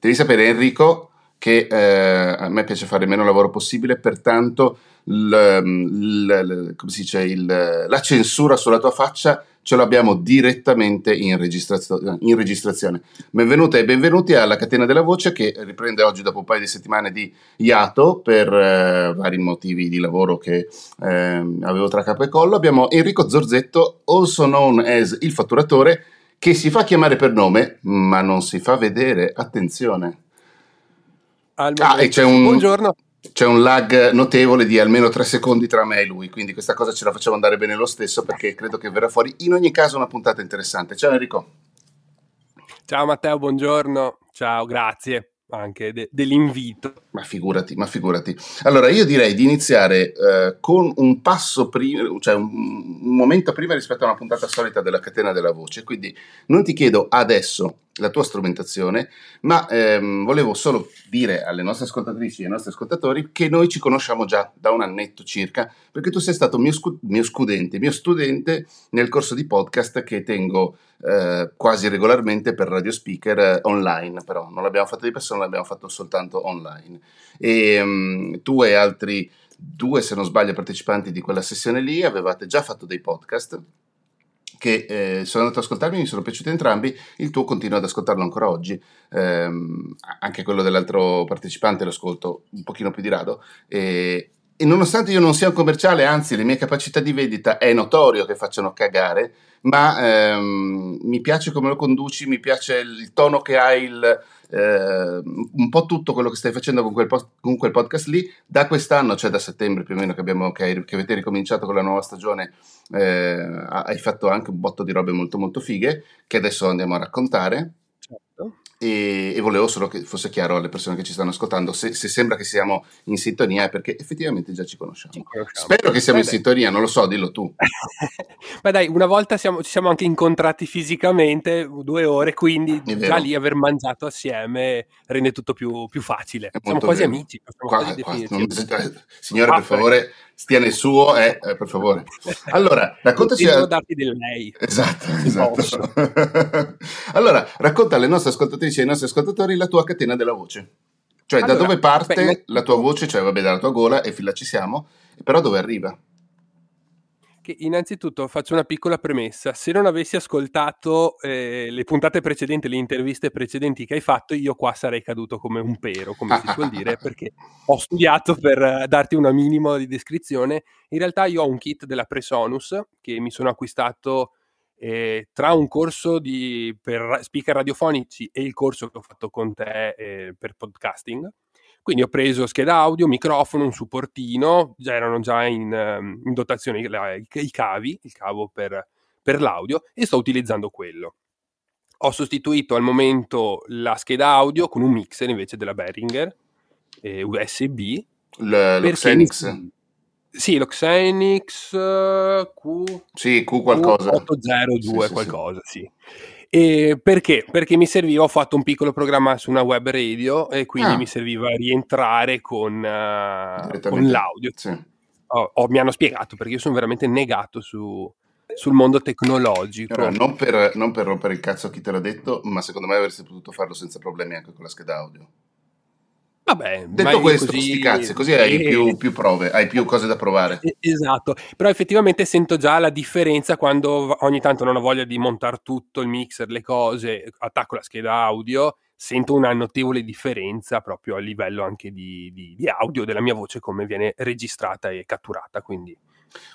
Devi sapere, Enrico, che eh, a me piace fare il meno lavoro possibile, pertanto l, l, l, dice, la censura sulla tua faccia ce l'abbiamo direttamente in, registrazio- in, registrazione. Benvenute e benvenuti alla Catena della Voce che riprende oggi dopo un paio di settimane di iato per eh, vari motivi di lavoro che eh, avevo tra capo e collo. Abbiamo Enrico Zorzetto, also known as il fatturatore, che si fa chiamare per nome ma non si fa vedere. Attenzione. Ah, e c'è un... Buongiorno c'è un lag notevole di almeno tre secondi tra me e lui, quindi questa cosa ce la facciamo andare bene lo stesso perché credo che verrà fuori in ogni caso una puntata interessante. Ciao Enrico. Ciao Matteo, buongiorno. Ciao, grazie anche de- dell'invito. Ma figurati, ma figurati. Allora, io direi di iniziare eh, con un passo prima, cioè un, un, momento prima rispetto a una puntata solita della catena della voce. Quindi non ti chiedo adesso la tua strumentazione, ma ehm, volevo solo dire alle nostre ascoltatrici e ai nostri ascoltatori che noi ci conosciamo già da un annetto circa, perché tu sei stato mio, scu- mio scudente, mio studente nel corso di podcast che tengo eh, quasi regolarmente per radio speaker eh, online, però non l'abbiamo fatto di persona, l'abbiamo fatto soltanto online. E ehm, tu e altri due, se non sbaglio, partecipanti di quella sessione lì avevate già fatto dei podcast che eh, sono andato ad ascoltarmi, mi sono piaciuti entrambi, il tuo continuo ad ascoltarlo ancora oggi, ehm, anche quello dell'altro partecipante lo ascolto un pochino più di rado, e, e nonostante io non sia un commerciale, anzi le mie capacità di vendita è notorio che facciano cagare, ma ehm, mi piace come lo conduci, mi piace il tono che hai, il, eh, un po' tutto quello che stai facendo con quel, post, con quel, podcast lì. Da quest'anno, cioè da settembre più o meno che, abbiamo, che, che avete ricominciato con la nuova stagione, eh, hai fatto anche un botto di robe molto molto fighe che adesso andiamo a raccontare. E, e, volevo solo che fosse chiaro alle persone che ci stanno ascoltando se, se sembra che siamo in sintonia è perché effettivamente già ci conosciamo. Ci conosciamo. Spero che siamo Beh, in sintonia, non lo so, dillo tu. Ma dai, una volta siamo, ci siamo anche incontrati fisicamente due ore, quindi già lì aver mangiato assieme rende tutto più, più facile. Siamo quasi vero. amici. Qua, qua, non, signore, per favore, stia nel suo, eh, eh, per favore. Allora, raccontaci... Devo darti del lei. Esatto, esatto. allora, racconta alle nostre ascoltatrici e ai nostri ascoltatori la tua catena della voce. Cioè, allora, da dove parte beh, la tua voce, cioè, vabbè, dalla tua gola, e fin là ci siamo, però dove arriva? Che innanzitutto faccio una piccola premessa. Se non avessi ascoltato eh, le puntate precedenti, le interviste precedenti che hai fatto, io qua sarei caduto come un pero, come si suol dire, perché ho studiato per uh, darti una minima di descrizione. In realtà io ho un kit della Presonus che mi sono acquistato eh, tra un corso di, per speaker radiofonici e il corso che ho fatto con te eh, per podcasting quindi ho preso scheda audio, microfono, un supportino, già erano già in, ehm, in dotazione i, i, cavi, il cavo per, per l'audio e sto utilizzando quello. Ho sostituito al momento la scheda audio con un mixer invece della Behringer eh, USB. L- L'Oxenix? Sì, l'Oxenix Q... Sì, Q qualcosa. Q802 sì, qualcosa, sì. sì. E perché? Perché mi serviva, ho fatto un piccolo programma su una web radio e quindi ah. mi serviva rientrare con, uh, con l'audio. Sì. Oh, oh, mi hanno spiegato perché io sono veramente negato su, sul mondo tecnologico. Allora, non, per, non per rompere il cazzo a chi te l'ha detto, ma secondo me avresti potuto farlo senza problemi anche con la scheda audio. Vabbè, detto questo, così... sti cazzi, così hai più, più, prove, hai più cose da provare. Esatto, però effettivamente sento già la differenza quando ogni tanto non ho voglia di montare tutto il mixer, le cose, attacco la scheda audio, sento una notevole differenza proprio a livello anche di, di, di audio della mia voce, come viene registrata e catturata, quindi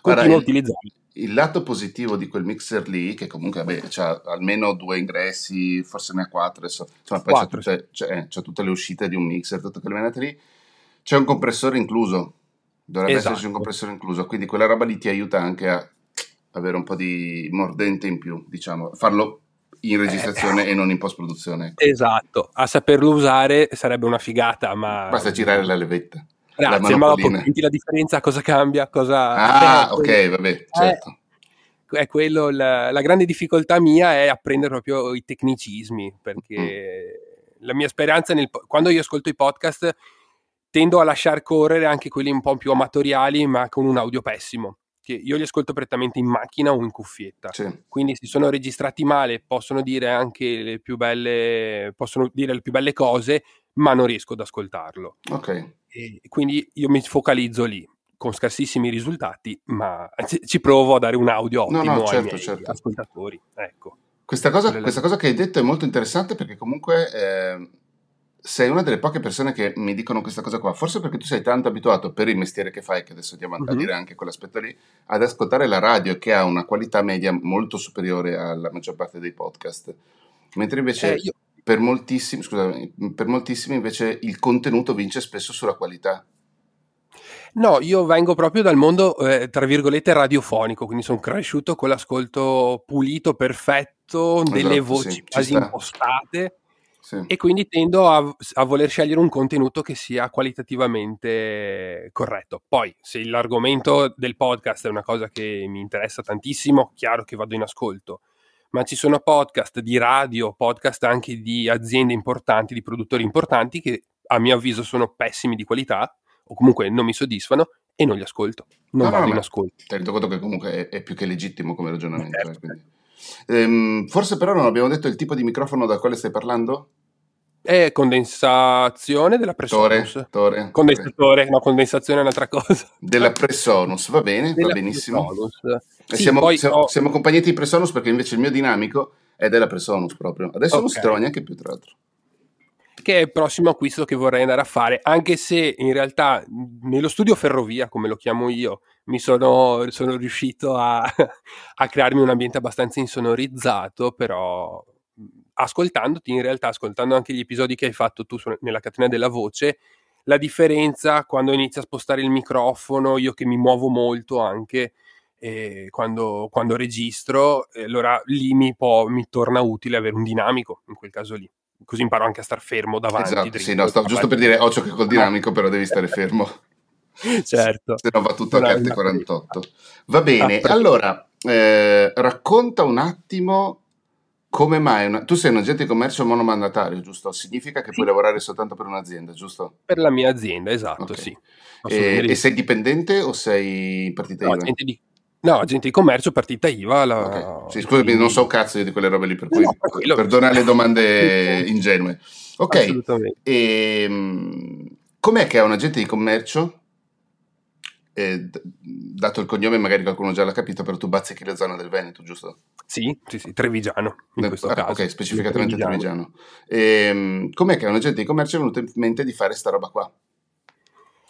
continuo a utilizzarlo il lato positivo di quel mixer lì, che comunque ha almeno due ingressi, forse ne ha quattro, adesso, insomma, poi quattro, c'ha, tutte, c'è, eh, c'ha, tutte, le uscite di un mixer, tutte quelle menate lì, c'è un compressore incluso, dovrebbe esatto. esserci un compressore incluso, quindi quella roba lì ti aiuta anche a avere un po' di mordente in più, diciamo, farlo in registrazione eh. e non in post produzione. Ecco. Esatto, a saperlo usare sarebbe una figata, ma... Basta girare la levetta. Grazie, ma dopo senti la differenza, cosa cambia? Cosa... Ah, eh, ok, vabbè, eh, certo. Eh, è quello, la, la, grande difficoltà mia è apprendere proprio i tecnicismi, perché mm. la mia speranza, nel, quando io ascolto i podcast, tendo a lasciar correre anche quelli un po' più amatoriali, ma con un audio pessimo. che io li ascolto prettamente in macchina o in cuffietta. Sì. Quindi se sono registrati male possono dire anche le più belle, possono dire le più belle cose, ma non riesco ad ascoltarlo. Ok. E quindi io mi focalizzo lì con scarsissimi risultati, ma ci provo a dare un audio ottimo no, no, certo, ai miei certo. ascoltatori. Ecco. Questa cosa, questa cosa che hai detto è molto interessante perché comunque eh, sei una delle poche persone che mi dicono questa cosa qua, forse perché tu sei tanto abituato per il mestiere che fai, che adesso andiamo a Mhm. dire anche quell'aspetto lì, ad ascoltare la radio che ha una qualità media molto superiore alla maggior parte dei podcast. Mentre invece Eh, io- per moltissimi, scusami, per moltissimi invece il contenuto vince spesso sulla qualità. No, io vengo proprio dal mondo, eh, tra virgolette, radiofonico, quindi sono cresciuto con l'ascolto pulito, perfetto, delle Esatto, voci sì, quasi sta. impostate Sì. e quindi tendo a, a voler scegliere un contenuto che sia qualitativamente corretto. Poi, se l'argomento del podcast è una cosa che mi interessa tantissimo, chiaro che vado in ascolto. Ma ci sono podcast di radio, podcast anche di aziende importanti, di produttori importanti che a mio avviso sono pessimi di qualità o comunque non mi soddisfano e non li ascolto. Non No, vado no, in ascolto. Ti rendi conto che comunque è, è più che legittimo come ragionamento. Certo. eh, quindi. Ehm, forse però non abbiamo detto il tipo di microfono dal quale stai parlando? È condensazione della Tore, Presonus. Tore, Tore. Condensatore, no, condensazione è un'altra cosa. Della Presonus, va bene, va Della benissimo. Presonus. E Sì, siamo, poi siamo, ho- siamo accompagnati di Presonus perché invece il mio dinamico è della Presonus proprio. Adesso non si trova neanche più, tra l'altro. che è il prossimo acquisto che vorrei andare a fare, anche se in realtà nello studio ferrovia, come lo chiamo io, mi sono, sono riuscito a, a crearmi un ambiente abbastanza insonorizzato, però ascoltandoti, in realtà ascoltando anche gli episodi che hai fatto tu su- nella catena della voce, la differenza quando inizi a spostare il microfono, io che mi muovo molto anche, eh, quando, quando registro, eh, allora lì mi, può- mi torna utile avere un dinamico, in quel caso lì. Così imparo anche a star fermo davanti. Esatto, dritto, sì, no, stavo giusto per dire occhio che col dinamico però devi stare fermo, certo. se no va tutto a carte una 48. Va bene, Ah, allora, eh, racconta un attimo come mai... Una... Tu sei un agente di commercio monomandatario, giusto? Significa che Sì. puoi lavorare soltanto per un'azienda, giusto? Per la mia azienda, esatto, Ok. sì. E, e sei dipendente o sei partita No, IVA? agente di, no, agente di commercio, partita IVA. La, Ok, sì, scusami, quindi- non so cazzo io di quelle robe lì, per cui No, perdona le domande ingenue. Ok, Assolutamente. ehm, com'è che è un agente di commercio? Eh, d- dato il cognome, magari qualcuno già l'ha capito, però tu bazzichi la zona del Veneto, giusto? Sì, sì, sì, Trevigiano in Eh, questo ah, caso. Ok, specificatamente Trevigiano. Ehm, com'è che a un agente di commercio è venuto in mente di fare sta roba qua?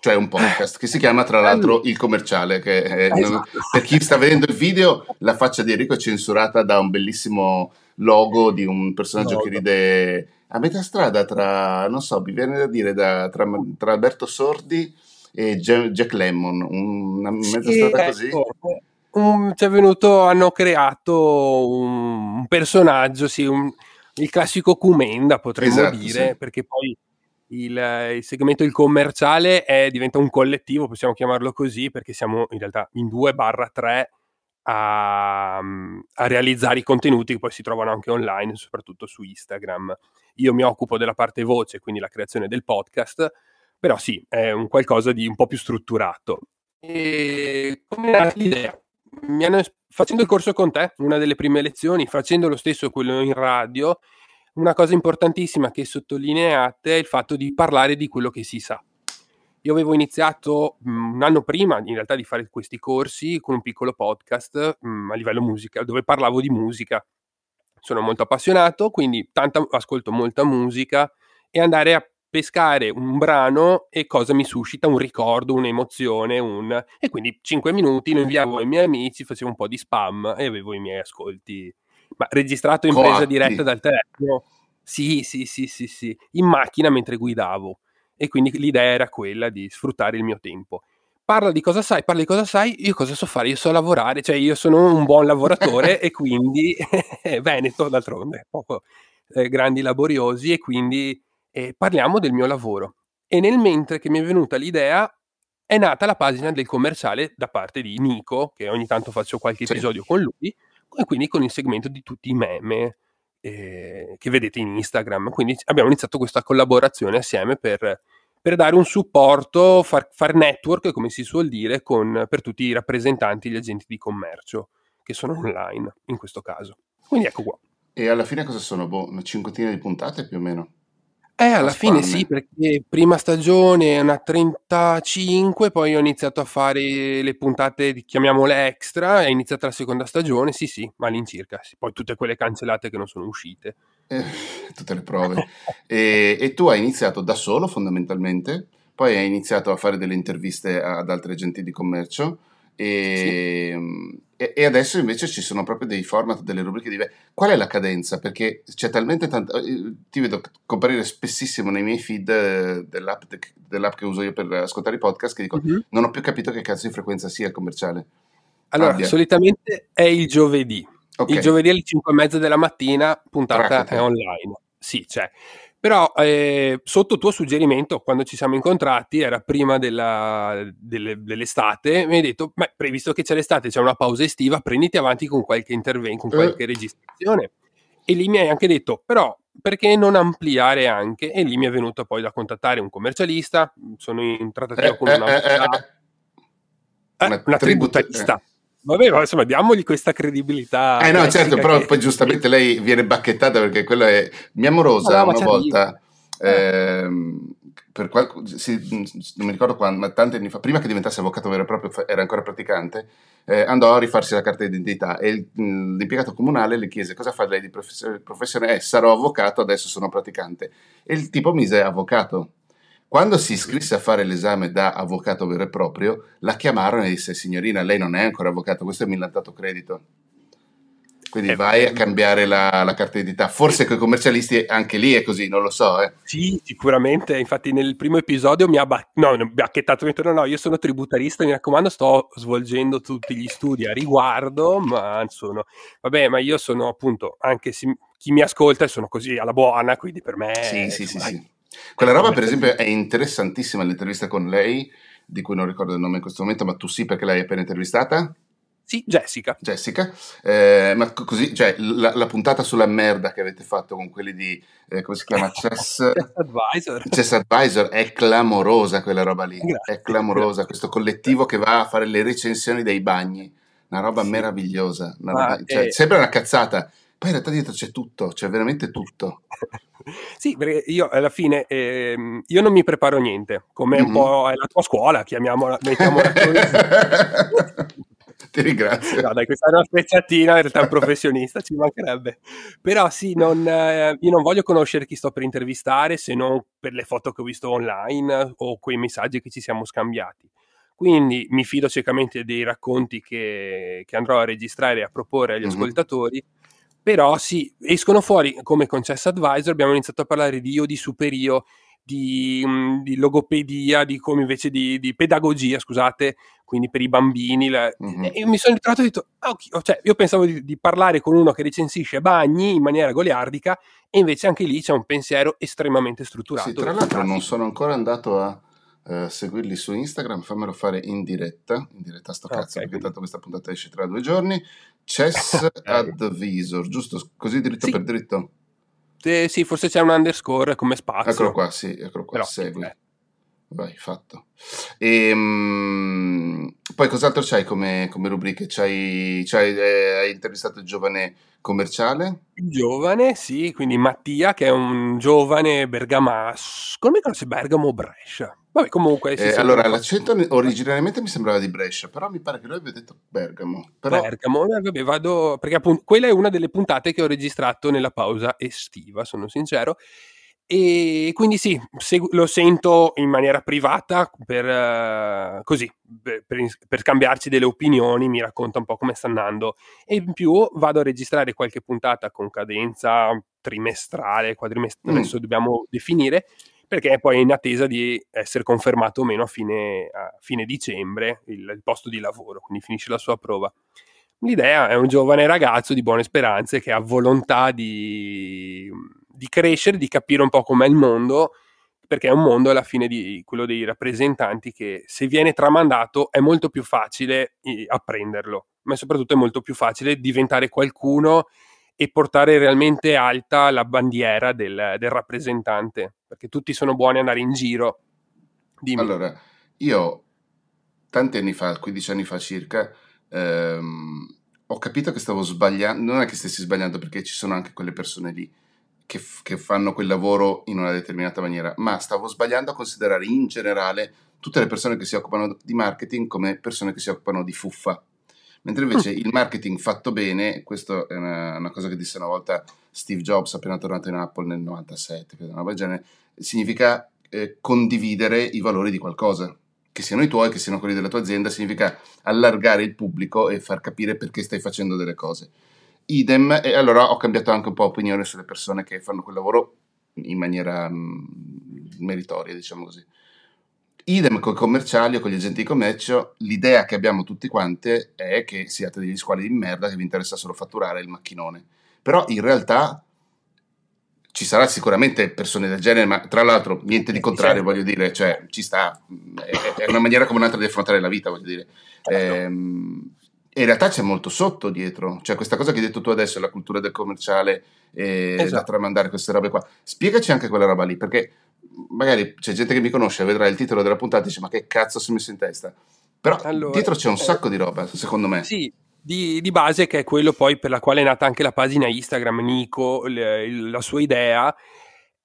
Cioè un podcast che si chiama tra l'altro Il Commerciale, che è- Esatto. per chi sta vedendo il video, la faccia di Enrico è censurata da un bellissimo logo di un personaggio Logo. che ride a metà strada tra, non so, mi viene da dire, da- tra, tra Alberto Sordi e Ja- Jack Lemmon, una mezza Sì, strada così. ecco, un- ci è venuto, hanno creato un, un personaggio, sì, un- il classico Cumenda potremmo Esatto, dire, sì. perché poi il, il segmento il commerciale è- diventa un collettivo, possiamo chiamarlo così, perché siamo in realtà in 2 barra 3 a, a realizzare i contenuti che poi si trovano anche online, soprattutto su Instagram. Io mi occupo della parte voce, quindi la creazione del podcast, però sì, è un qualcosa di un po' più strutturato. E come è nata l'idea? Hanno, facendo il corso con te, una delle prime lezioni, facendo lo stesso quello in radio, una cosa importantissima che sottolineate è il fatto di parlare di quello che si sa. Io avevo iniziato mh, un anno prima, in realtà, di fare questi corsi con un piccolo podcast mh, a livello musica, dove parlavo di musica. Sono molto appassionato, quindi tanta, ascolto molta musica e andare a pescare un brano e cosa mi suscita un ricordo, un'emozione, un... e quindi 5 minuti lo inviavo ai miei amici, facevo un po' di spam e avevo i miei ascolti. Ma registrato in Coatti. presa diretta dal telefono? Sì, sì, sì, sì, sì, in macchina mentre guidavo. E quindi l'idea era quella di sfruttare il mio tempo. Parla di cosa sai, parla di cosa sai, io cosa so fare? Io so lavorare, cioè io sono un buon lavoratore e quindi Veneto d'altronde, poco eh, grandi laboriosi e quindi eh, parliamo del mio lavoro. E nel mentre che mi è venuta l'idea è nata la pagina del commerciale da parte di Nico, che ogni tanto faccio qualche Sì. episodio con lui, e quindi con il segmento di tutti i meme eh, che vedete in Instagram. Quindi abbiamo iniziato questa collaborazione assieme per, per dare un supporto, far, far network, come si suol dire, con, per tutti i rappresentanti, gli agenti di commercio che sono online in questo caso. Quindi ecco qua. E alla fine cosa sono? Boh, una cinquantina di puntate più o meno? Eh, alla fine sì, perché prima stagione una 35, poi ho iniziato a fare le puntate, chiamiamole extra, è iniziata la seconda stagione, sì sì, ma all'incirca, sì. poi tutte quelle cancellate che non sono uscite. Eh, tutte le prove. e, e, tu hai iniziato da solo fondamentalmente, poi hai iniziato a fare delle interviste ad altri agenti di commercio e, sì. e, adesso invece ci sono proprio dei format, delle rubriche diverse. Qual è la cadenza? Perché c'è talmente tanto. Eh, ti vedo comparire spessissimo nei miei feed eh, dell'app, dell'app che uso io per ascoltare i podcast che dico: mm-hmm. Non ho più capito che cazzo di frequenza sia commerciale. Allora, Abbia. solitamente è il giovedì. Okay. Il giovedì alle 5 e mezza della mattina, puntata Pratica. è online. Sì, c'è. Però eh, sotto tuo suggerimento, quando ci siamo incontrati, era prima della, delle, dell'estate, mi hai detto, beh, visto che c'è l'estate, c'è una pausa estiva, prenditi avanti con qualche intervento, con qualche eh. registrazione. E lì mi hai anche detto, però perché non ampliare anche? E lì mi è venuto poi da contattare un commercialista, sono in trattativa eh, con una, eh, eh, una tributarista Vabbè, ma insomma, diamogli questa credibilità. Eh no, certo, però che... poi giustamente lei viene bacchettata perché quello è... Mia morosa no, una volta... Ehm, per qual... sì, non mi ricordo quando, ma tanti anni fa, prima che diventasse avvocato vero e proprio, era ancora praticante, eh, andò a rifarsi la carta d'identità e il, l'impiegato comunale le chiese cosa fa lei di professione, professione? Eh, sarò avvocato, adesso sono praticante. E il tipo mise avvocato. Quando si iscrisse a fare l'esame da avvocato vero e proprio, la chiamarono e disse: Signorina, lei non è ancora avvocato, questo è millantato credito. Quindi eh, vai a cambiare la, la, carta d'identità. Forse con i commercialisti anche lì è così, non lo so. Eh. Sì, sicuramente. Infatti, nel primo episodio mi ha ba- no, bacchettato. Mi no, no, io sono tributarista. Mi raccomando, sto svolgendo tutti gli studi a riguardo. Ma sono, vabbè, ma io sono appunto anche se chi mi ascolta sono così alla buona. Quindi per me, sì, sì, sì, sì. Quella roba, per esempio, è interessantissima l'intervista con lei, di cui non ricordo il nome in questo momento, ma tu sì perché l'hai appena intervistata. Sì, Jessica. Jessica, eh, ma così, cioè, la, la, puntata sulla merda che avete fatto con quelli di, eh, come si chiama, Chess, Chess Advisor. Chess Advisor, è clamorosa quella roba lì, Grazie. è clamorosa, questo collettivo che va a fare le recensioni dei bagni, una roba sì. meravigliosa, una roba, cioè, è... sembra una cazzata, poi in realtà dietro c'è tutto, c'è veramente tutto. sì, perché io alla fine ehm, io non mi preparo niente, come mm-hmm. un po' è la tua scuola, chiamiamola, mettiamola così. Ti ringrazio. No, dai, questa è una spezzattina, in realtà un professionista, ci mancherebbe. Però sì, non, eh, io non voglio conoscere chi sto per intervistare se non per le foto che ho visto online o quei messaggi che ci siamo scambiati. Quindi mi fido ciecamente dei racconti che, che andrò a registrare e a proporre agli mm-hmm. ascoltatori però sì, escono fuori come Concess Advisor, abbiamo iniziato a parlare di io, di superio, di, mm, di logopedia, di come invece di, di, pedagogia, scusate, quindi per i bambini. La, mm-hmm. E mi sono ritrovato e ho detto, ah, okay. cioè, io pensavo di, di, parlare con uno che recensisce bagni in maniera goliardica e invece anche lì c'è un pensiero estremamente strutturato. Sì, tra l'altro non sono ancora andato a uh, seguirli su Instagram, fammelo fare in diretta, in diretta sto cazzo, okay, perché quindi. tanto questa puntata esce tra due giorni. Chess Advisor, giusto? Così dritto sì. per dritto? Eh, sì, forse c'è un underscore come spazio. Eccolo qua, sì, eccolo qua, Però, segui. Eh. Vai, fatto. E, um, poi cos'altro c'hai come, come rubriche? C'hai, c'hai, eh, hai intervistato il giovane commerciale? Il giovane, sì, quindi Mattia che è un giovane bergamasco, come conosce Bergamo Brescia. Vabbè, comunque. Eh, allora, l'accento originariamente mi sembrava di Brescia, però mi pare che lui abbia detto Bergamo. Però... Bergamo, eh, vabbè, vado. Perché appunto quella è una delle puntate che ho registrato nella pausa estiva, sono sincero. E quindi sì, lo sento in maniera privata per, uh, così, per, per, scambiarci delle opinioni, mi racconta un po' come sta andando e in più vado a registrare qualche puntata con cadenza trimestrale, quadrimestrale, mm. adesso dobbiamo definire, perché poi è in attesa di essere confermato o meno a fine, a fine dicembre il, il, posto di lavoro, quindi finisce la sua prova. L'idea è un giovane ragazzo di buone speranze che ha volontà di, di crescere, di capire un po' com'è il mondo, perché è un mondo alla fine di quello dei rappresentanti che se viene tramandato è molto più facile apprenderlo, ma soprattutto è molto più facile diventare qualcuno e portare realmente alta la bandiera del, del rappresentante, perché tutti sono buoni ad andare in giro, Dimmi. Allora, io tanti anni fa, 15 anni fa circa, ehm, ho capito che stavo sbagliando, non è che stessi sbagliando perché ci sono anche quelle persone lì che, f- che fanno quel lavoro in una determinata maniera, ma stavo sbagliando a considerare in generale tutte le persone che si occupano di marketing come persone che si occupano di fuffa. Mentre invece il marketing fatto bene, questa è una, una, cosa che disse una volta Steve Jobs appena tornato in Apple nel 97, credo, una genere, significa eh, condividere i valori di qualcosa che siano i tuoi, che siano quelli della tua azienda, significa allargare il pubblico e far capire perché stai facendo delle cose. Idem, e allora ho cambiato anche un po' opinione sulle persone che fanno quel lavoro in maniera mh, mm, meritoria, diciamo così. Idem con i commerciali o con gli agenti di commercio, l'idea che abbiamo tutti quanti è che siate degli squali di merda che vi interessa solo fatturare il macchinone. Però in realtà ci sarà sicuramente persone del genere, ma tra l'altro niente di contrario, certo. voglio dire, cioè ci sta, è, è, una maniera come un'altra di affrontare la vita, voglio dire. Certo. Ehm, in realtà c'è molto sotto dietro, cioè questa cosa che hai detto tu adesso, la cultura del commerciale, e esatto. da tramandare queste robe qua. Spiegaci anche quella roba lì, perché magari c'è gente che mi conosce, vedrà il titolo della puntata e dice ma che cazzo si è messo in testa? Però allora, dietro c'è un eh, sacco di roba, secondo me. Sì, di, di, base, che è quello poi per la quale è nata anche la pagina Instagram, Nico, le, la sua idea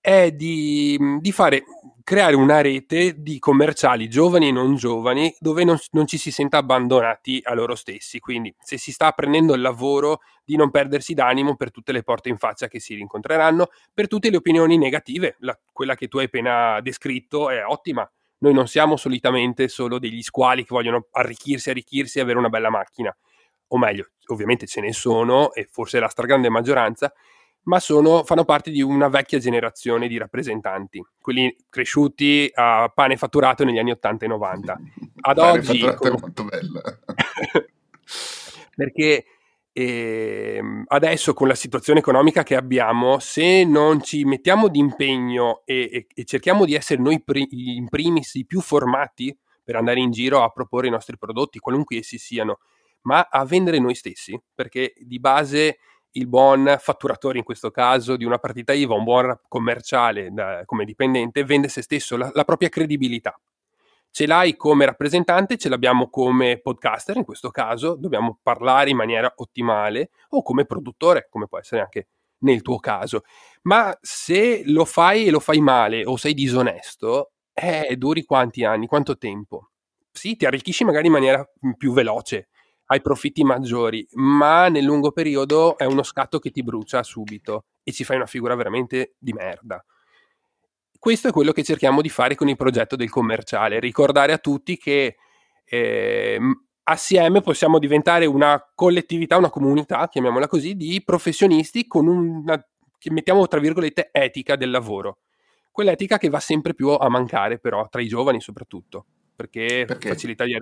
è di, di, fare, creare una rete di commerciali giovani e non giovani dove non, non, ci si senta abbandonati a loro stessi. Quindi, se si sta prendendo il lavoro, di non perdersi d'animo per tutte le porte in faccia che si rincontreranno, per tutte le opinioni negative. La, quella che tu hai appena descritto è ottima. Noi non siamo solitamente solo degli squali che vogliono arricchirsi, arricchirsi e avere una bella macchina o meglio, ovviamente ce ne sono, e forse la stragrande maggioranza, ma sono, fanno parte di una vecchia generazione di rappresentanti, quelli cresciuti a pane fatturato negli anni 80 e 90. Ad pane oggi... Come... è molto bella. perché eh, adesso con la situazione economica che abbiamo, se non ci mettiamo d'impegno e, e, e cerchiamo di essere noi pri- in primis i più formati per andare in giro a proporre i nostri prodotti, qualunque essi siano, ma a vendere noi stessi, perché di base il buon fatturatore in questo caso di una partita IVA, un buon commerciale da, come dipendente, vende se stesso, la, la propria credibilità. Ce l'hai come rappresentante, ce l'abbiamo come podcaster in questo caso, dobbiamo parlare in maniera ottimale o come produttore, come può essere anche nel tuo caso. Ma se lo fai e lo fai male o sei disonesto, eh, duri quanti anni, quanto tempo? Sì, ti arricchisci magari in maniera più veloce, hai profitti maggiori, ma nel lungo periodo è uno scatto che ti brucia subito e ci fai una figura veramente di merda. Questo è quello che cerchiamo di fare con il progetto del commerciale, ricordare a tutti che eh, assieme possiamo diventare una collettività, una comunità, chiamiamola così, di professionisti con una, che mettiamo tra virgolette, etica del lavoro. Quell'etica che va sempre più a mancare però, tra i giovani soprattutto, perché, perché? facilità di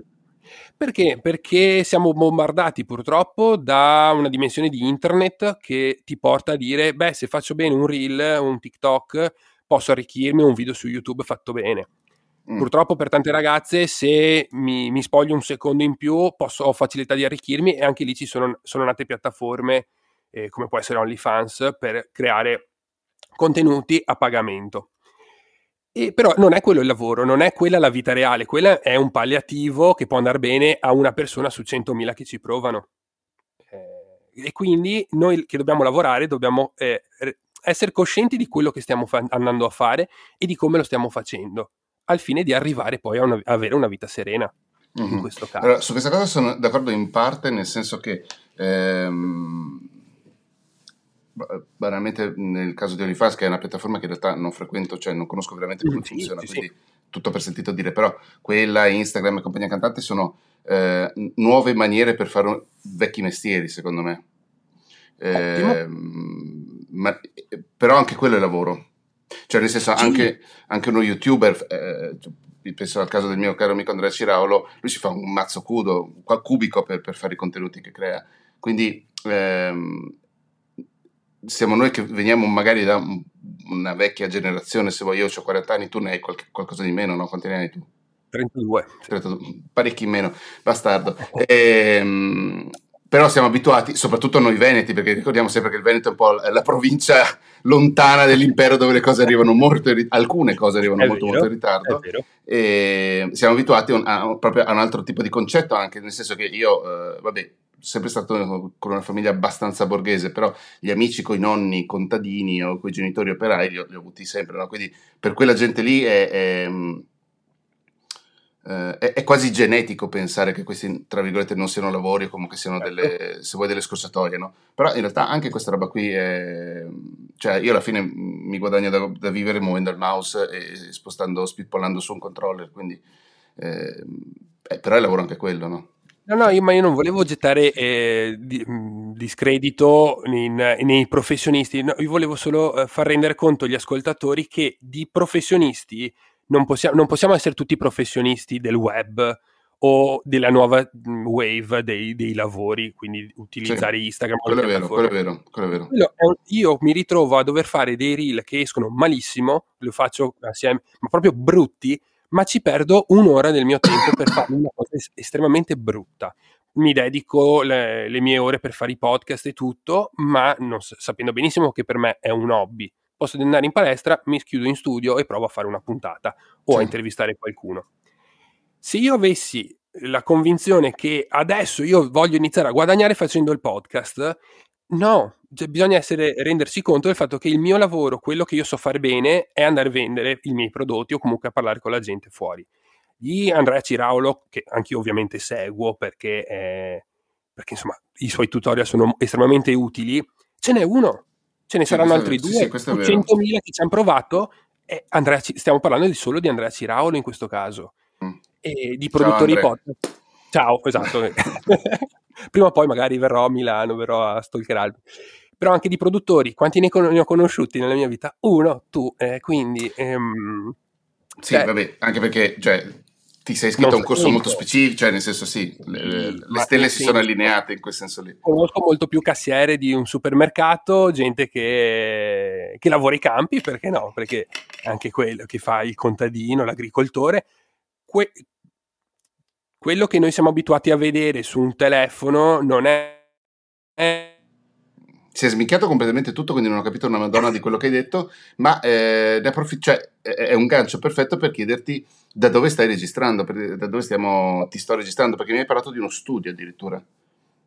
perché? Perché siamo bombardati purtroppo da una dimensione di internet che ti porta a dire, beh, se faccio bene un reel, un TikTok, posso arricchirmi un video su YouTube fatto bene. Mm. Purtroppo per tante ragazze, se mi, mi, spoglio un secondo in più, posso, ho facilità di arricchirmi e anche lì ci sono, sono nate piattaforme eh, come può essere OnlyFans per creare contenuti a pagamento. E però non è quello il lavoro, non è quella la vita reale, quella è un palliativo che può andare bene a una persona su 100.000 che ci provano. Eh, e quindi noi che dobbiamo lavorare dobbiamo eh, essere coscienti di quello che stiamo fa- andando a fare e di come lo stiamo facendo, al fine di arrivare poi a una, avere una vita serena. Mm-hmm. In questo caso. Allora, su questa cosa sono d'accordo in parte, nel senso che ehm, banalmente nel caso di OnlyFans che è una piattaforma che in realtà non frequento, cioè non conosco veramente come sì, funziona, sì, quindi sì. tutto per sentito dire, però quella, Instagram e compagnia cantante sono eh, nuove maniere per fare vecchi mestieri secondo me. Eh, ma, però anche quello è lavoro. Cioè, nel senso, anche, anche, uno youtuber, eh, penso al caso del mio caro amico Andrea Ciraulo, lui si fa un mazzo cudo, cubico per, per fare i contenuti che crea. Quindi ehm, siamo noi che veniamo magari da una vecchia generazione, se vuoi io ho 40 anni, tu ne hai qualche, qualcosa di meno, no? Quanti ne hai tu? 32. 32 parecchi meno, bastardo. E, ehm, però siamo abituati, soprattutto noi veneti, perché ricordiamo sempre che il Veneto è un po' la provincia, lontana dell'impero dove le cose arrivano molto alcune cose arrivano È molto vero, molto in ritardo. E siamo abituati a, a- proprio a un altro tipo di concetto, anche nel senso che io, eh, vabbè, sempre stato con una famiglia abbastanza borghese, però gli amici con i nonni contadini o con i genitori operai li ho, li ho avuti sempre, no? Quindi per quella gente lì è, è, eh, è- è quasi genetico pensare che questi, tra virgolette, non siano lavori o comunque siano Certo. delle, se vuoi, delle scorsatoie, no? Però in realtà anche questa roba qui è... Cioè, io alla fine mi guadagno da, da vivere muovendo il mouse e spostando, spippollando su un controller, quindi... eh, eh, però è lavoro anche quello, no? No, no, io, ma io non volevo gettare eh, di- mh, discredito in- nei professionisti, no, io volevo solo eh, far rendere conto agli ascoltatori che di professionisti non possiamo, non possiamo essere tutti professionisti del web o della nuova mh, wave dei, dei lavori, quindi utilizzare Instagram o Quello è vero, quello è vero, quello è vero. Quello io mi ritrovo a dover fare dei reel che escono malissimo, lo faccio assieme, ma proprio brutti, ma ci perdo un'ora del mio tempo per fare una cosa es- estremamente brutta. Mi dedico le, le mie ore per fare i podcast e tutto, ma non sapendo benissimo che per me è un hobby. Posso andare in palestra, mi schiudo in studio e provo a fare una puntata o a intervistare qualcuno. Se io avessi la convinzione che adesso io voglio iniziare a guadagnare facendo il podcast, no, cioè, bisogna essere, rendersi conto del fatto che il mio lavoro, quello che io so fare bene, è andare a vendere i miei prodotti o comunque a parlare con la gente fuori. Di Andrea Ciraulo, che anch'io ovviamente seguo perché, eh, perché insomma i suoi tutorial sono estremamente utili, ce n'è uno, ce ne Sì, saranno altri vero. Due, sì, questo è o vero. 100.000 che ci hanno provato. E Andrea stiamo parlando di solo di Andrea Ciraulo in questo caso Mm. e di Ciao, produttori Andrea. podcast. Ciao, esatto. Prima o poi magari verrò a Milano, verrò a stalkerarvi. Però anche di produttori, quanti ne, con- ne ho conosciuti nella mia vita? Uno, tu, eh, quindi... ehm, Sì, cioè, vabbè, anche perché cioè, ti sei iscritto a un corso molto specifico, cioè nel senso sì, le, le- stelle si sono allineate in quel senso lì. conosco molto più cassiere di un supermercato, gente che, che lavora i campi, perché no? Perché anche quello che fa il contadino, l'agricoltore, que- quello che noi siamo abituati a vedere su un telefono non è, è Si è smicchiato completamente tutto, quindi non ho capito una madonna di quello che hai detto, ma eh, ne approfi- cioè, è un gancio perfetto per chiederti da dove stai registrando, per- da dove stiamo, ti sto registrando, perché mi hai parlato di uno studio addirittura.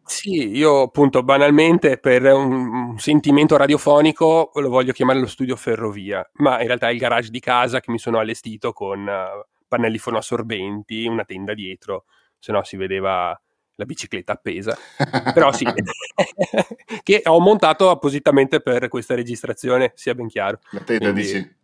Sì, io appunto banalmente per un, un sentimento radiofonico lo voglio chiamare lo studio ferrovia, ma in realtà è il garage di casa che mi sono allestito con eh, pannelli fonoassorbenti, una tenda dietro, se no si vedeva la bicicletta appesa. Però sì, che ho montato appositamente per questa registrazione, sia ben chiaro. La tenda Quindi- dici?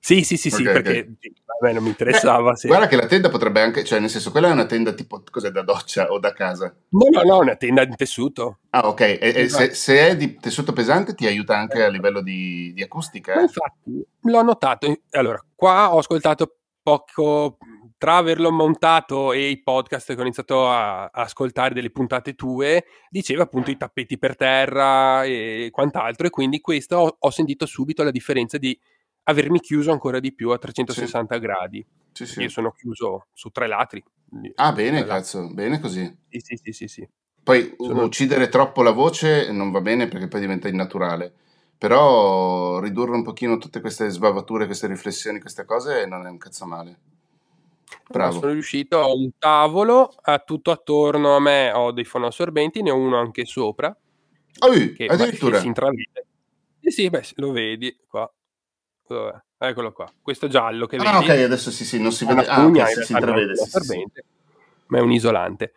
Sì, sì, sì, sì, Ok, ok. perché sì, a me non mi interessava. Beh, se- Guarda che la tenda potrebbe anche, cioè nel senso, quella è una tenda tipo, cos'è, da doccia o da casa? No, no, no, una tenda in tessuto. Ah, ok, e, e Esatto. se, se è di tessuto pesante ti aiuta anche a livello di, di acustica? Ma eh? infatti l'ho notato. Allora, qua ho ascoltato poco tra averlo montato e i podcast che ho iniziato a, a ascoltare delle puntate tue, diceva appunto i tappeti per terra e quant'altro, e quindi questo ho, ho sentito subito la differenza di avermi chiuso ancora di più a 360 gradi. Sì, sì. Io sono chiuso su tre quindi- Ah, bene, cazzo, bene così. Sì, sì, sì, sì, sì. Poi Sono- uccidere troppo la voce non va bene perché poi diventa innaturale. Però ridurre un pochino tutte queste sbavature, queste riflessioni, queste cose non è un cazzo male. Bravo. Sono riuscito, ho un tavolo, a tutto attorno a me ho dei fonoassorbenti, ne ho uno anche sopra, Oh, che addirittura. si intravede. Sì, sì, beh, lo vedi qua. Dov'è? Eccolo qua. Questo giallo che Ah, vedi ok, adesso sì, sì, non si vede. Ah, pugna, ok, in sì, si è intravede. Sì, sì, ma è un isolante.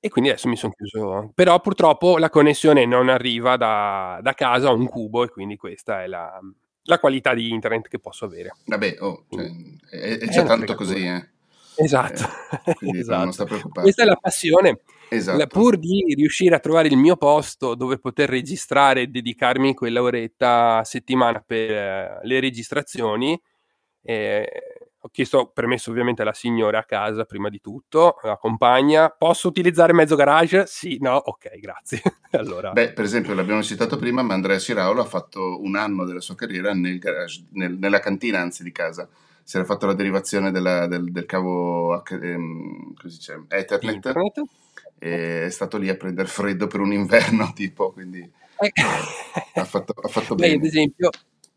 E quindi adesso mi sono chiuso. Però purtroppo la connessione non arriva da, da casa a un cubo e quindi questa è la, la qualità di internet che posso avere. Vabbè, oh, cioè, è, è È già una tanto fregatura. così, eh. Esatto. Eh, no, non esatto. sta preoccupando. Questa è la passione. Esatto. La- pur di riuscire a trovare il mio posto dove poter registrare e dedicarmi quella oretta a settimana per eh, le registrazioni, eh, ho chiesto permesso ovviamente alla signora a casa prima di tutto, la compagna. Posso utilizzare mezzo garage? Sì, no, ok, grazie. allora, Beh, per esempio, l'abbiamo citato prima, ma Andrea Ciraulo ha fatto un anno della sua carriera nel garage, nel- nella cantina, anzi, di casa. Si era fatto la derivazione della- del, del cavo ehm, si dice, Ethernet internet. e è stato lì a prendere freddo per un inverno, tipo, quindi Eh, ha fatto, ha fatto ad bene. esempio,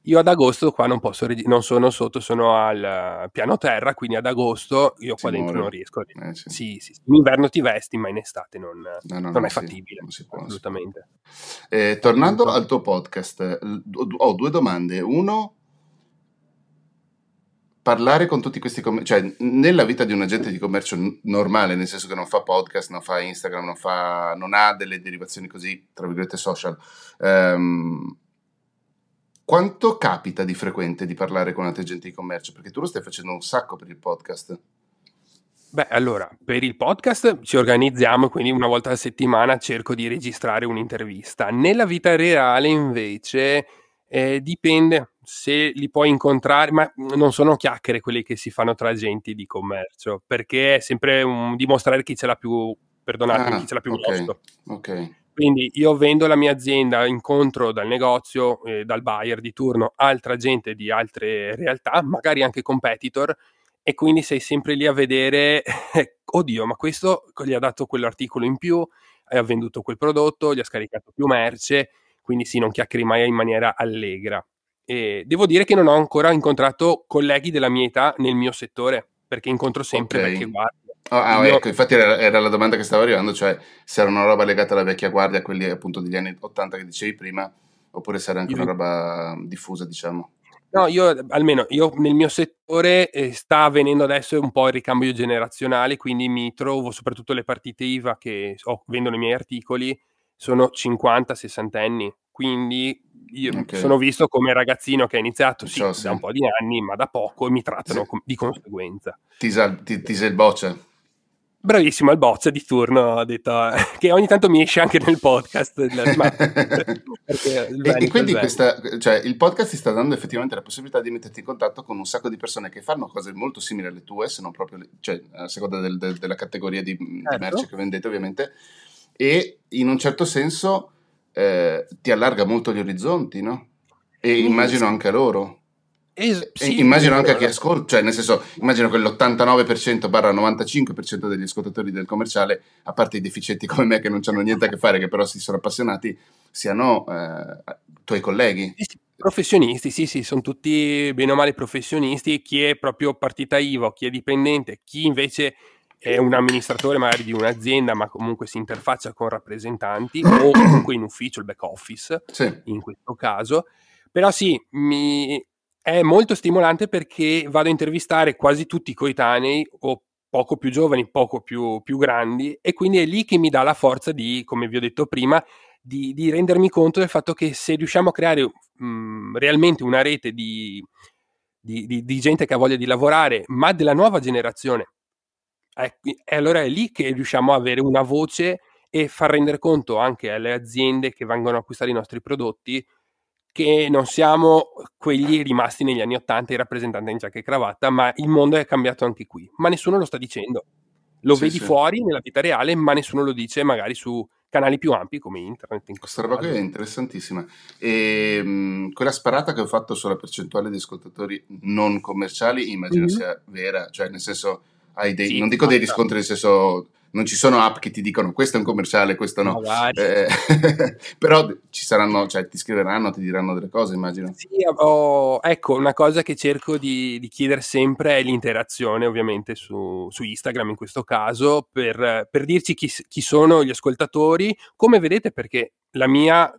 Io ad agosto qua non posso, non sono sotto, sono al piano terra, quindi ad agosto io Si qua dentro muore. non riesco. Eh, sì. Sì, sì, in inverno ti vesti, ma in estate non, No, no, non no, è fattibile, non si può, si assolutamente. Eh, tornando al tuo podcast, ho due domande. Uno, parlare con tutti questi commerci, cioè nella vita di un agente di commercio n- normale, nel senso che non fa podcast, non fa Instagram, non, fa, non ha delle derivazioni così, tra virgolette, social, ehm, quanto capita di frequente di parlare con altri agenti di commercio? Perché tu lo stai facendo un sacco per il podcast. Beh, allora, per il podcast ci organizziamo, quindi una volta alla settimana cerco di registrare un'intervista. Nella vita reale, invece, eh, dipende se li puoi incontrare, ma non sono chiacchiere quelle che si fanno tra agenti di commercio, perché è sempre un dimostrare chi ce l'ha più, perdonatemi, chi Ah, ce l'ha più ok, grosso. ok. Quindi io vendo la mia azienda, incontro dal negozio, eh, dal buyer di turno, altra gente di altre realtà, magari anche competitor, e quindi sei sempre lì a vedere, oddio, ma questo gli ha dato quell'articolo in più, ha venduto quel prodotto, gli ha scaricato più merce, quindi sì, non chiacchieri mai in maniera allegra. E devo dire che non ho ancora incontrato colleghi della mia età nel mio settore, perché incontro sempre Ok. vecchie guardie. Ah, ah, mio- ecco, infatti era, era la domanda che stavo arrivando, cioè se era una roba legata alla vecchia guardia, quelli appunto degli anni 80 che dicevi prima, oppure se era anche Io- una roba diffusa, diciamo. No, io almeno io nel mio settore eh, sta avvenendo adesso un po' il ricambio generazionale, quindi mi trovo soprattutto le partite IVA che ho- vendono i miei articoli sono 50-60 anni, quindi io Ok. sono visto come ragazzino che ha iniziato sì, Ciao, sì. da un po' di anni, ma da poco e mi trattano Sì. com- di conseguenza. Tisa, ti, ti sei il boccia. Bravissimo al boccia di turno, ha detto, che ogni tanto mi esce anche nel podcast. ma- E, e quindi questa, cioè, il podcast ti sta dando effettivamente la possibilità di metterti in contatto con un sacco di persone che fanno cose molto simili alle tue, se non proprio, cioè, a seconda del- del- della categoria di, di Certo. merce che vendete ovviamente, e in un certo senso eh, ti allarga molto gli orizzonti, no? E Mm, immagino anche loro. Es- E sì, immagino anche a chi ascolta, cioè nel senso, immagino che l'89% barra 95% degli ascoltatori del commerciale, a parte i deficienti come me che non hanno niente a che fare, che però si sono appassionati, siano eh, tuoi colleghi. Sì, sì, Professionisti, sì, sì, sono tutti bene o male professionisti, chi è proprio partita IVA, chi è dipendente, chi invece è un amministratore magari di un'azienda, ma comunque si interfaccia con rappresentanti o comunque in ufficio, il back office Sì, in questo caso. Però sì, mi- è molto stimolante perché vado a intervistare quasi tutti i coetanei o poco più giovani, poco più, più grandi e quindi è lì che mi dà la forza di, come vi ho detto prima, di, di rendermi conto del fatto che se riusciamo a creare mh, realmente una rete di, di- di- di gente che ha voglia di lavorare, ma della nuova generazione, e allora è lì che riusciamo a avere una voce e far rendere conto anche alle aziende che vengono a acquistare i nostri prodotti che non siamo quelli rimasti negli anni Ottanta, i rappresentanti in giacca e cravatta, ma il mondo è cambiato anche qui. Ma nessuno lo sta dicendo. Lo Sì, vedi sì. fuori nella vita reale, ma nessuno lo dice magari su canali più ampi come internet. In questa roba qui è interessantissima. E mh, quella sparata che ho fatto sulla percentuale di ascoltatori non commerciali, immagino Mhm. sia vera, cioè nel senso, dei, Sì, non dico dei riscontri, nel senso, non ci sono app che ti dicono questo è un commerciale, questo no. Eh, però ci saranno, cioè ti scriveranno, ti diranno delle cose, immagino. Sì, ho- ecco, una cosa che cerco di, di chiedere sempre è l'interazione, ovviamente, su, su Instagram in questo caso, per, per dirci chi, chi sono gli ascoltatori. Come vedete, perché la mia,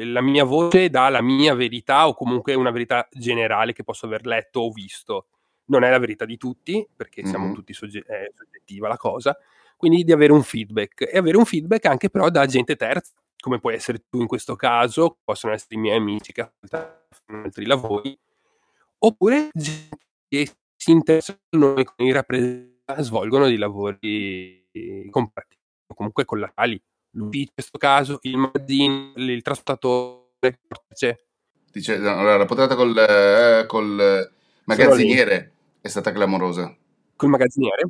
la mia voce dà la mia verità o comunque una verità generale che posso aver letto o visto. Non è la verità di tutti, perché siamo Mhm. tutti sogge- è soggettiva la cosa. Quindi di avere un feedback e avere un feedback anche però da gente terza, come puoi essere tu in questo caso, possono essere i miei amici che fanno altri lavori, oppure gente che si interessano noi con i rappresentanti svolgono dei lavori completi, o comunque collaterali. L'ufficio in questo caso, il magazzino, il trasportatore. Dice, allora, la puntata col, eh, col magazziniere è stata clamorosa. col magazziniere?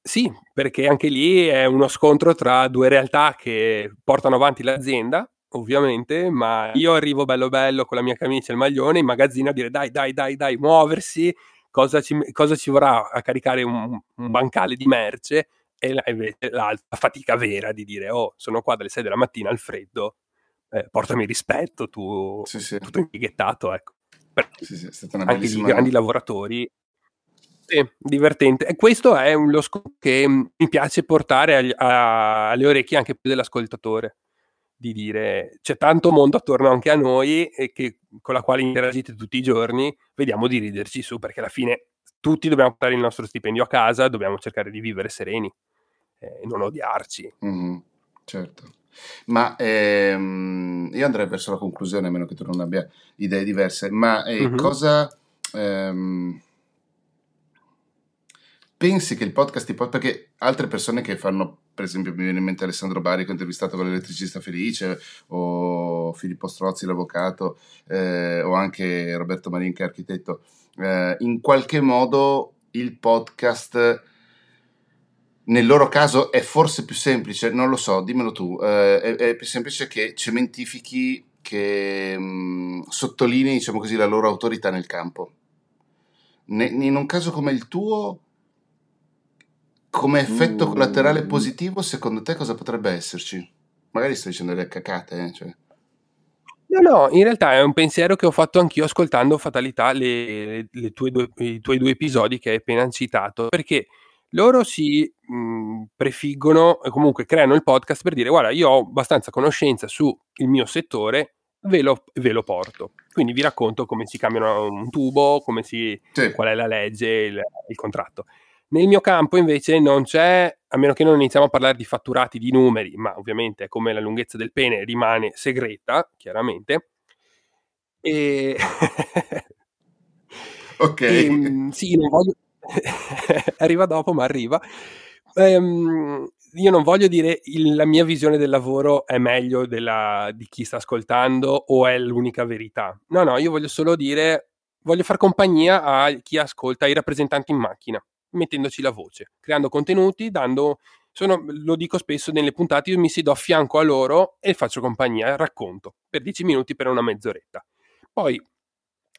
Sì, perché anche lì è uno scontro tra due realtà che portano avanti l'azienda, ovviamente, ma io arrivo bello bello con la mia camicia e il maglione in magazzino a dire dai, dai, dai, dai, muoversi, cosa ci, cosa ci vorrà a caricare un, un bancale di merce e la, invece l'altra fatica vera di dire oh, sono qua dalle 6 della mattina al freddo eh, portami rispetto, tu, Sì, sì. tutto impiegato, ecco. Per- Sì, sì, anche di grandi lavoratori. Sì, divertente. E questo è lo scopo che mm, mi piace portare agli- a- alle orecchie anche più dell'ascoltatore. Di dire c'è tanto mondo attorno anche a noi e che, con la quale interagite tutti i giorni, vediamo di riderci su perché alla fine tutti dobbiamo portare il nostro stipendio a casa, dobbiamo cercare di vivere sereni eh, e non odiarci. Mhm, certo. Ma ehm, io andrei verso la conclusione, a meno che tu non abbia idee diverse. Ma eh, Mhm. cosa ehm, pensi che il podcast ti può... Perché altre persone che fanno, per esempio, mi viene in mente Alessandro Bari che ho intervistato con l'elettricista felice, o Filippo Strozzi, l'avvocato, eh, o anche Roberto Marin che è architetto, eh, in qualche modo il podcast nel loro caso è forse più semplice, non lo so, dimmelo tu, eh, è, è più semplice che cementifichi, che mh, sottolinei, diciamo così, la loro autorità nel campo. Ne- in un caso come il tuo, come effetto Mm. collaterale positivo, secondo te cosa potrebbe esserci? Magari sto dicendo delle cacate, eh, cioè. No, no, in realtà è un pensiero che ho fatto anch'io ascoltando Fatalità, le, le tue due- i tuoi due episodi che hai appena citato, perché loro si mh, prefiggono e comunque creano il podcast per dire guarda, io ho abbastanza conoscenza sul mio settore, ve lo, ve lo porto. Quindi vi racconto come si cambiano un tubo, come si, Sì, qual è la legge, il, il contratto. Nel mio campo invece non c'è, a meno che non iniziamo a parlare di fatturati, di numeri, ma ovviamente come la lunghezza del pene rimane segreta, chiaramente. E... ok. e, mm, sì, non voglio... arriva dopo, ma arriva. Ehm, io non voglio dire il- la mia visione del lavoro è meglio della, di chi sta ascoltando o è l'unica verità. No, no, io voglio solo dire, voglio far compagnia a chi ascolta, ai rappresentanti in macchina, mettendoci la voce, creando contenuti, dando... Sono, lo dico spesso nelle puntate, io mi siedo a fianco a loro e faccio compagnia, racconto per 10 minuti, per una mezz'oretta. Poi,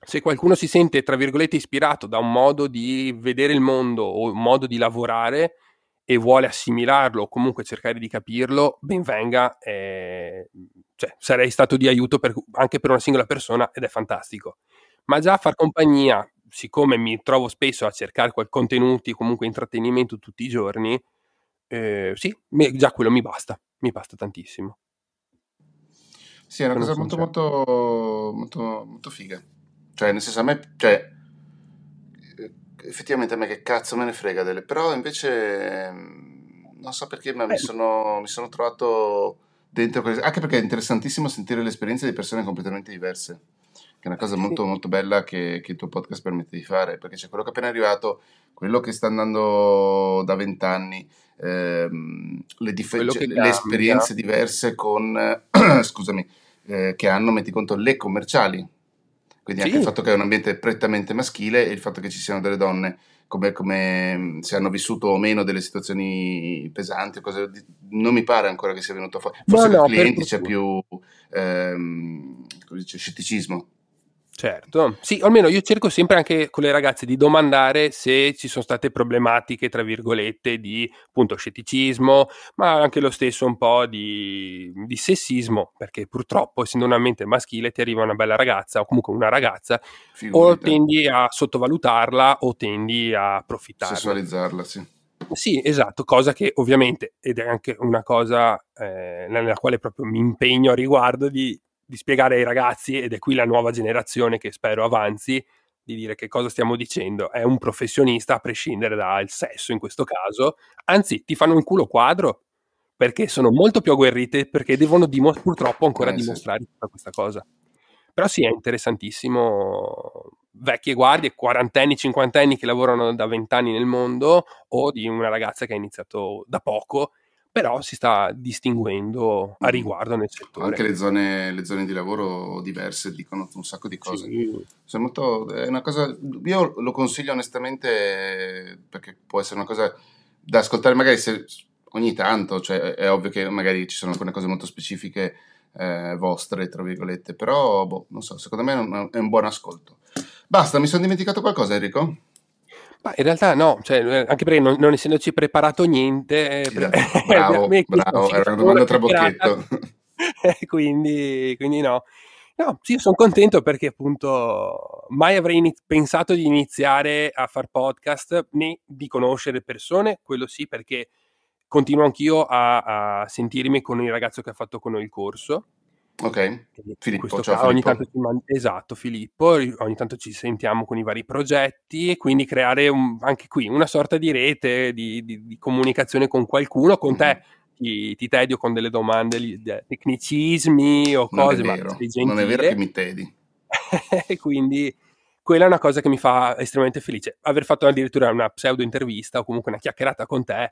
se qualcuno si sente, tra virgolette, ispirato da un modo di vedere il mondo o un modo di lavorare e vuole assimilarlo o comunque cercare di capirlo, ben venga. eh, cioè, sarei stato di aiuto per- anche per una singola persona ed è fantastico. Ma già far compagnia, siccome mi trovo spesso a cercare contenuti, comunque intrattenimento tutti i giorni, eh, sì, me- già quello mi basta, mi basta tantissimo. Sì, è una cosa molto, molto, molto, molto figa. Cioè, nel senso, a me, cioè, effettivamente a me che cazzo me ne frega delle, però invece, ehm, non so perché, ma mi sono, mi sono trovato dentro, quelle- anche perché è interessantissimo sentire le esperienze di persone completamente diverse, che è una cosa molto, molto bella che, che il tuo podcast permette di fare, perché c'è quello che è appena arrivato, quello che sta andando da vent'anni, ehm, le, dif- quello cioè, le esperienze diverse con, scusami, eh, che hanno, metti conto, le commerciali. Quindi anche il fatto che è un ambiente prettamente maschile e il fatto che ci siano delle donne, come, come, se hanno vissuto o meno delle situazioni pesanti cose non mi pare ancora che sia venuto fuori. no, Forse no, per clienti c'è più ehm, scetticismo. Certo, sì, o almeno io cerco sempre anche con le ragazze di domandare se ci sono state problematiche, tra virgolette, di appunto scetticismo, ma anche lo stesso un po' di, di sessismo, perché purtroppo, essendo una mente maschile, ti arriva una bella ragazza o comunque una ragazza, o Figurati, tendi a sottovalutarla o tendi a approfittarne. sessualizzarla, sì. Sì, esatto, cosa che ovviamente, ed è anche una cosa eh, nella quale proprio mi impegno a riguardo di, di spiegare ai ragazzi, ed è qui la nuova generazione che spero avanzi, di dire che cosa stiamo dicendo. È un professionista a prescindere dal sesso in questo caso, anzi ti fanno un culo quadro perché sono molto più agguerrite perché devono dimo- purtroppo ancora Eh, sì. dimostrare tutta questa cosa. Però sì, è interessantissimo. Vecchie guardie, quarantenni, cinquantenni che lavorano da vent'anni nel mondo o di una ragazza che ha iniziato da poco, però si sta distinguendo a Mhm. riguardo nel Anche settore. le zone, le zone di lavoro diverse dicono un sacco di cose. Sì. Molto, è una cosa, io lo consiglio onestamente perché può essere una cosa da ascoltare magari se, ogni tanto, cioè è ovvio che magari ci sono alcune cose molto specifiche eh, vostre, tra virgolette, però boh, non so, secondo me è un, è un buon ascolto. Basta, mi sono dimenticato qualcosa Enrico? Ma in realtà no, cioè, eh, anche perché non, non essendoci preparato niente, eh, Sì, pre- bravo, era una domanda trabocchetto. quindi, quindi no. No, sì, sono contento perché appunto mai avrei iniz- pensato di iniziare a fare podcast né di conoscere persone, quello sì, perché continuo anch'io a, a sentirmi con il ragazzo che ha fatto con noi il corso. Ok, Filippo, ciao caso, Filippo. Ogni tanto man- esatto, Filippo, ogni tanto ci sentiamo con i vari progetti e quindi creare un, anche qui una sorta di rete di, di, di comunicazione con qualcuno, con mm-hmm. te ti, ti, tedio con delle domande, tecnicismi o cose, non è vero, ma Non è vero che mi tedi. quindi quella è una cosa che mi fa estremamente felice. Aver fatto addirittura una pseudo intervista o comunque una chiacchierata con te,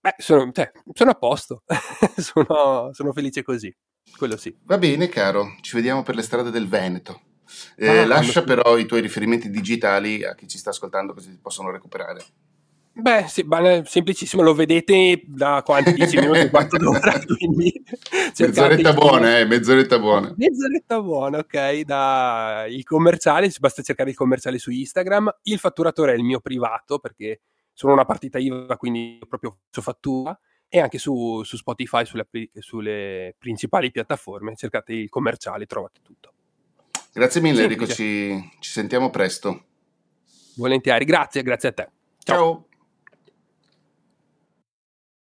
beh, sono, cioè, sono a posto, sono, sono, felice così, quello sì. Va bene caro, ci vediamo per le strade del Veneto. Eh, ah, lascia però i tuoi riferimenti digitali a chi ci sta ascoltando così possono recuperare. Beh, sì, semplicissimo, lo vedete da quanti 10 minuti, un quarto d'ora, quindi mezz'oretta buona, eh, mezz'oretta buona. Mezz'oretta buona, ok, da il commerciale, basta cercare il commerciale su Instagram, il fatturatore è il mio privato perché sono una partita IVA, quindi proprio su fattura e anche su, su Spotify, sulle, sulle, principali piattaforme, cercate il commerciale, trovate tutto. Grazie mille Semplice. Enrico, ci, ci sentiamo presto. Volentieri, grazie, grazie a te. Ciao. Ciao.